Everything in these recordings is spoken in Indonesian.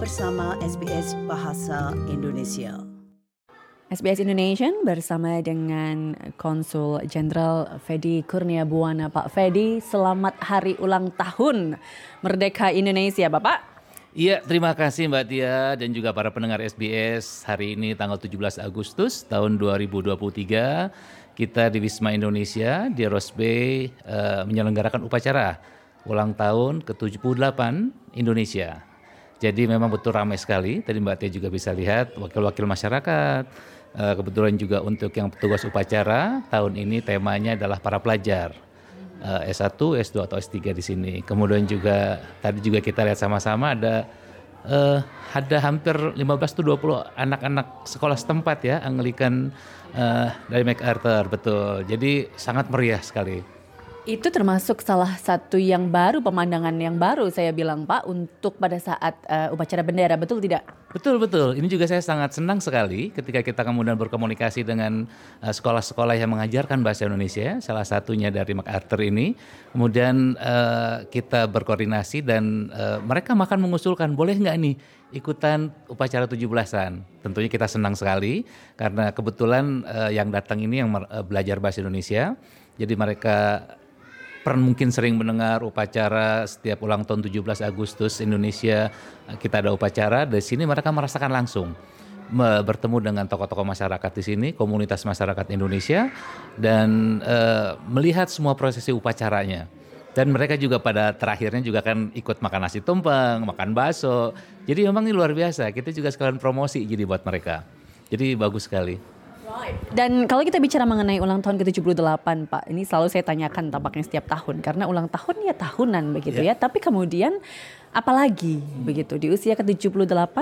bersama SBS Bahasa Indonesia. SBS Indonesia bersama dengan Konsul Jenderal Fedi Kurnia Buana. Pak Fedi, selamat hari ulang tahun Merdeka Indonesia, Bapak. Iya, terima kasih Mbak Tia dan juga para pendengar SBS. Hari ini tanggal 17 Agustus tahun 2023, kita di Wisma Indonesia di Rose Bay uh, menyelenggarakan upacara ulang tahun ke-78 Indonesia. Jadi memang betul ramai sekali. Tadi Mbak Tia juga bisa lihat wakil-wakil masyarakat. Eh, kebetulan juga untuk yang petugas upacara tahun ini temanya adalah para pelajar S1, eh, S2 atau S3 di sini. Kemudian juga tadi juga kita lihat sama-sama ada uh, ada hampir 15 tuh 20 anak-anak sekolah setempat ya Anglikan uh, dari MacArthur betul. Jadi sangat meriah sekali. Itu termasuk salah satu yang baru, pemandangan yang baru saya bilang Pak untuk pada saat uh, upacara bendera, betul tidak? Betul, betul. Ini juga saya sangat senang sekali ketika kita kemudian berkomunikasi dengan uh, sekolah-sekolah yang mengajarkan bahasa Indonesia, salah satunya dari MacArthur ini. Kemudian uh, kita berkoordinasi dan uh, mereka makan mengusulkan, boleh nggak nih ikutan upacara 17-an. Tentunya kita senang sekali karena kebetulan uh, yang datang ini yang uh, belajar bahasa Indonesia. Jadi mereka pernah mungkin sering mendengar upacara setiap ulang tahun 17 Agustus Indonesia kita ada upacara di sini mereka merasakan langsung bertemu dengan tokoh-tokoh masyarakat di sini, komunitas masyarakat Indonesia dan uh, melihat semua prosesi upacaranya. Dan mereka juga pada terakhirnya juga kan ikut makan nasi tumpeng, makan bakso. Jadi memang ini luar biasa. Kita juga sekalian promosi jadi buat mereka. Jadi bagus sekali. Dan kalau kita bicara mengenai ulang tahun ke-78 Pak, ini selalu saya tanyakan tampaknya setiap tahun karena ulang tahun ya tahunan begitu yeah. ya. Tapi kemudian apalagi hmm. begitu di usia ke-78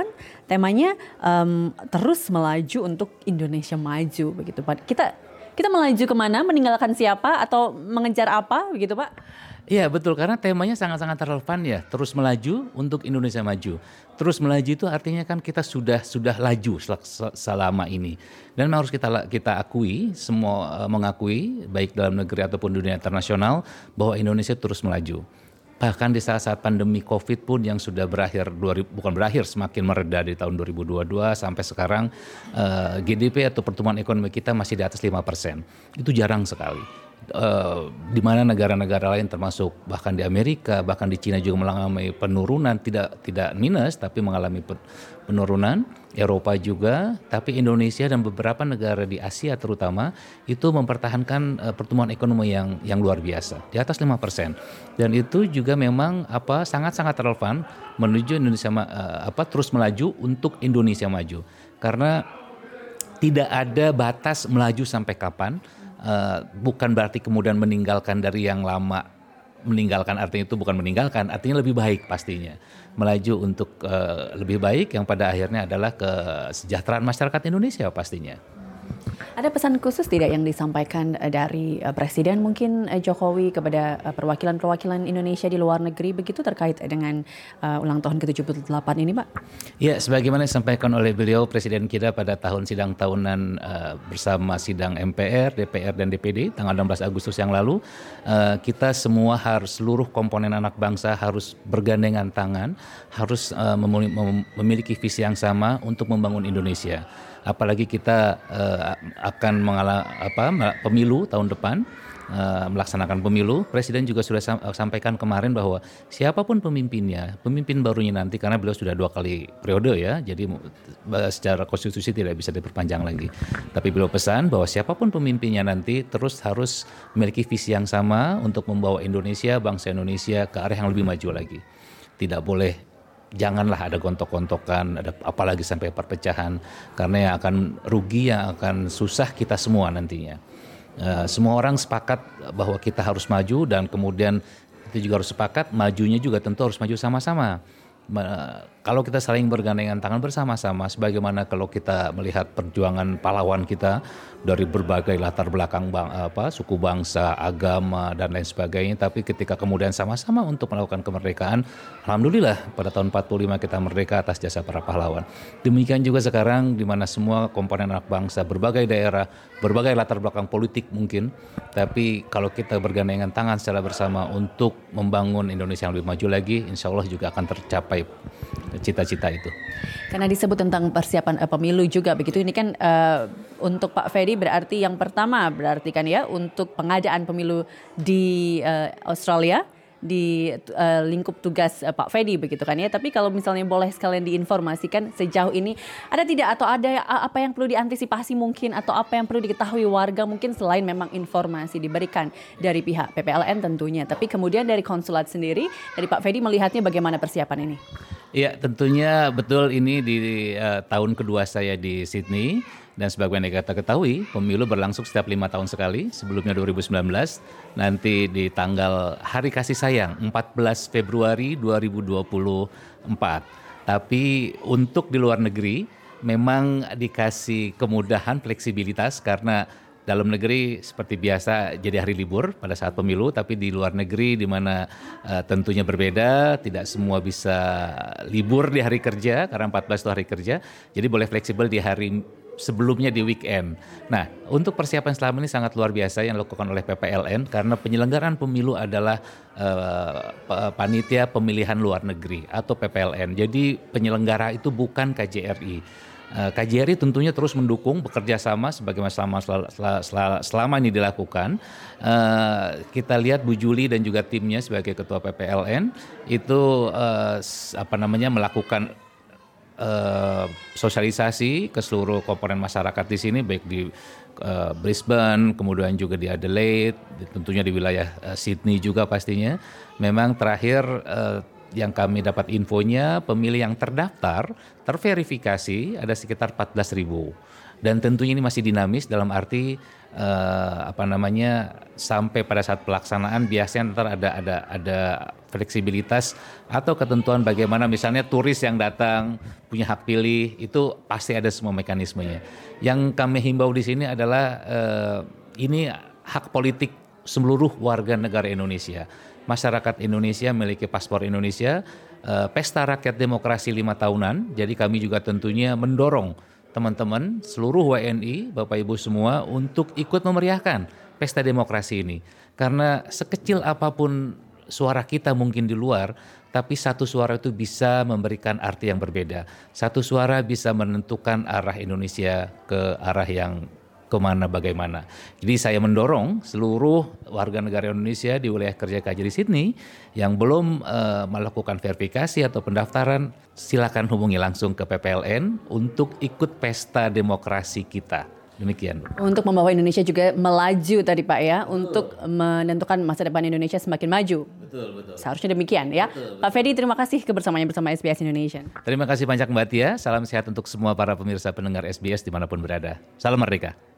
temanya um, terus melaju untuk Indonesia maju begitu Pak. Kita kita melaju ke mana, meninggalkan siapa atau mengejar apa begitu Pak? Iya betul karena temanya sangat-sangat relevan ya terus melaju untuk Indonesia maju. Terus melaju itu artinya kan kita sudah sudah laju selama ini dan harus kita kita akui semua eh, mengakui baik dalam negeri ataupun dunia internasional bahwa Indonesia terus melaju. Bahkan di saat-saat pandemi COVID pun yang sudah berakhir, bukan berakhir, semakin mereda di tahun 2022 sampai sekarang uh, eh, GDP atau pertumbuhan ekonomi kita masih di atas 5 persen. Itu jarang sekali uh, di mana negara-negara lain termasuk bahkan di Amerika bahkan di Cina juga mengalami penurunan tidak tidak minus tapi mengalami penurunan Eropa juga tapi Indonesia dan beberapa negara di Asia terutama itu mempertahankan uh, pertumbuhan ekonomi yang yang luar biasa di atas 5% dan itu juga memang apa sangat-sangat relevan menuju Indonesia uh, apa terus melaju untuk Indonesia maju. Karena tidak ada batas melaju sampai kapan uh, bukan berarti kemudian meninggalkan dari yang lama meninggalkan artinya itu bukan meninggalkan artinya lebih baik pastinya melaju untuk uh, lebih baik yang pada akhirnya adalah kesejahteraan masyarakat Indonesia pastinya. Ada pesan khusus tidak yang disampaikan eh, dari eh, Presiden mungkin eh, Jokowi kepada perwakilan-perwakilan Indonesia di luar negeri begitu terkait dengan uh, ulang tahun ke-78 ini, Pak? Ya, sebagaimana disampaikan oleh beliau Presiden kita pada tahun sidang tahunan uh, bersama sidang MPR, DPR dan DPD tanggal 16 Agustus yang lalu, uh, kita semua harus seluruh komponen anak bangsa harus bergandengan tangan, harus uh, memiliki visi yang sama untuk membangun Indonesia apalagi kita uh, akan mengalami apa pemilu tahun depan uh, melaksanakan pemilu. Presiden juga sudah sam sampaikan kemarin bahwa siapa pun pemimpinnya pemimpin barunya nanti karena beliau sudah dua kali periode ya jadi secara konstitusi tidak bisa diperpanjang lagi. Tapi beliau pesan bahwa siapa pun pemimpinnya nanti terus harus memiliki visi yang sama untuk membawa Indonesia bangsa Indonesia ke arah yang lebih maju lagi. Tidak boleh janganlah ada gontok-gontokan, ada apalagi sampai perpecahan, karena yang akan rugi, yang akan susah kita semua nantinya. Uh, semua orang sepakat bahwa kita harus maju dan kemudian kita juga harus sepakat majunya juga tentu harus maju sama-sama kalau kita saling bergandengan tangan bersama-sama sebagaimana kalau kita melihat perjuangan pahlawan kita dari berbagai latar belakang bang, apa suku bangsa, agama dan lain sebagainya tapi ketika kemudian sama-sama untuk melakukan kemerdekaan alhamdulillah pada tahun 45 kita merdeka atas jasa para pahlawan. Demikian juga sekarang di mana semua komponen anak bangsa berbagai daerah, berbagai latar belakang politik mungkin tapi kalau kita bergandengan tangan secara bersama untuk membangun Indonesia yang lebih maju lagi insya Allah juga akan tercapai cita-cita itu. Karena disebut tentang persiapan uh, pemilu juga begitu ini kan uh, untuk Pak Ferry berarti yang pertama berarti kan ya untuk pengadaan pemilu di uh, Australia di uh, lingkup tugas uh, Pak Fedi begitu kan ya. Tapi kalau misalnya boleh sekalian diinformasikan sejauh ini ada tidak atau ada apa yang perlu diantisipasi mungkin atau apa yang perlu diketahui warga mungkin selain memang informasi diberikan dari pihak PPLN tentunya. Tapi kemudian dari konsulat sendiri dari Pak Fedi melihatnya bagaimana persiapan ini? Iya tentunya betul ini di uh, tahun kedua saya di Sydney dan sebagaimana kita ketahui, pemilu berlangsung setiap lima tahun sekali. Sebelumnya 2019, nanti di tanggal Hari Kasih Sayang 14 Februari 2024. Tapi untuk di luar negeri memang dikasih kemudahan fleksibilitas karena dalam negeri seperti biasa jadi hari libur pada saat pemilu, tapi di luar negeri di mana uh, tentunya berbeda, tidak semua bisa libur di hari kerja karena 14 itu hari kerja, jadi boleh fleksibel di hari sebelumnya di weekend. Nah, untuk persiapan selama ini sangat luar biasa yang dilakukan oleh PPLN karena penyelenggaraan pemilu adalah uh, panitia pemilihan luar negeri atau PPLN. Jadi penyelenggara itu bukan KJRI. Eh, KJRI tentunya terus mendukung bekerja sama sebagaimana selama selama, selama, ini dilakukan. Uh, kita lihat Bu Juli dan juga timnya sebagai ketua PPLN itu uh, apa namanya melakukan sosialisasi ke seluruh komponen masyarakat di sini baik di Brisbane, kemudian juga di Adelaide, tentunya di wilayah Sydney juga pastinya. Memang terakhir yang kami dapat infonya pemilih yang terdaftar terverifikasi ada sekitar 14 ribu dan tentunya ini masih dinamis dalam arti uh, apa namanya sampai pada saat pelaksanaan biasanya ntar ada ada ada fleksibilitas atau ketentuan bagaimana misalnya turis yang datang punya hak pilih itu pasti ada semua mekanismenya. Yang kami himbau di sini adalah uh, ini hak politik seluruh warga negara Indonesia. Masyarakat Indonesia memiliki paspor Indonesia, uh, pesta rakyat demokrasi lima tahunan. Jadi kami juga tentunya mendorong teman-teman seluruh WNI, Bapak Ibu semua untuk ikut memeriahkan pesta demokrasi ini. Karena sekecil apa pun suara kita mungkin di luar, tapi satu suara itu bisa memberikan arti yang berbeda. Satu suara bisa menentukan arah Indonesia ke arah yang ke mana bagaimana. Jadi saya mendorong seluruh warga negara Indonesia di wilayah kerja KJRI Sydney yang belum uh, melakukan verifikasi atau pendaftaran, silakan hubungi langsung ke PPLN untuk ikut pesta demokrasi kita. Demikian. Untuk membawa Indonesia juga melaju tadi Pak ya, betul. untuk menentukan masa depan Indonesia semakin maju. Betul, betul. Seharusnya demikian ya. Betul, betul. Pak Fedi terima kasih kebersamaannya bersama SBS Indonesia. Terima kasih banyak Mbak Tia. Salam sehat untuk semua para pemirsa pendengar SBS di mana pun berada. Salam merdeka.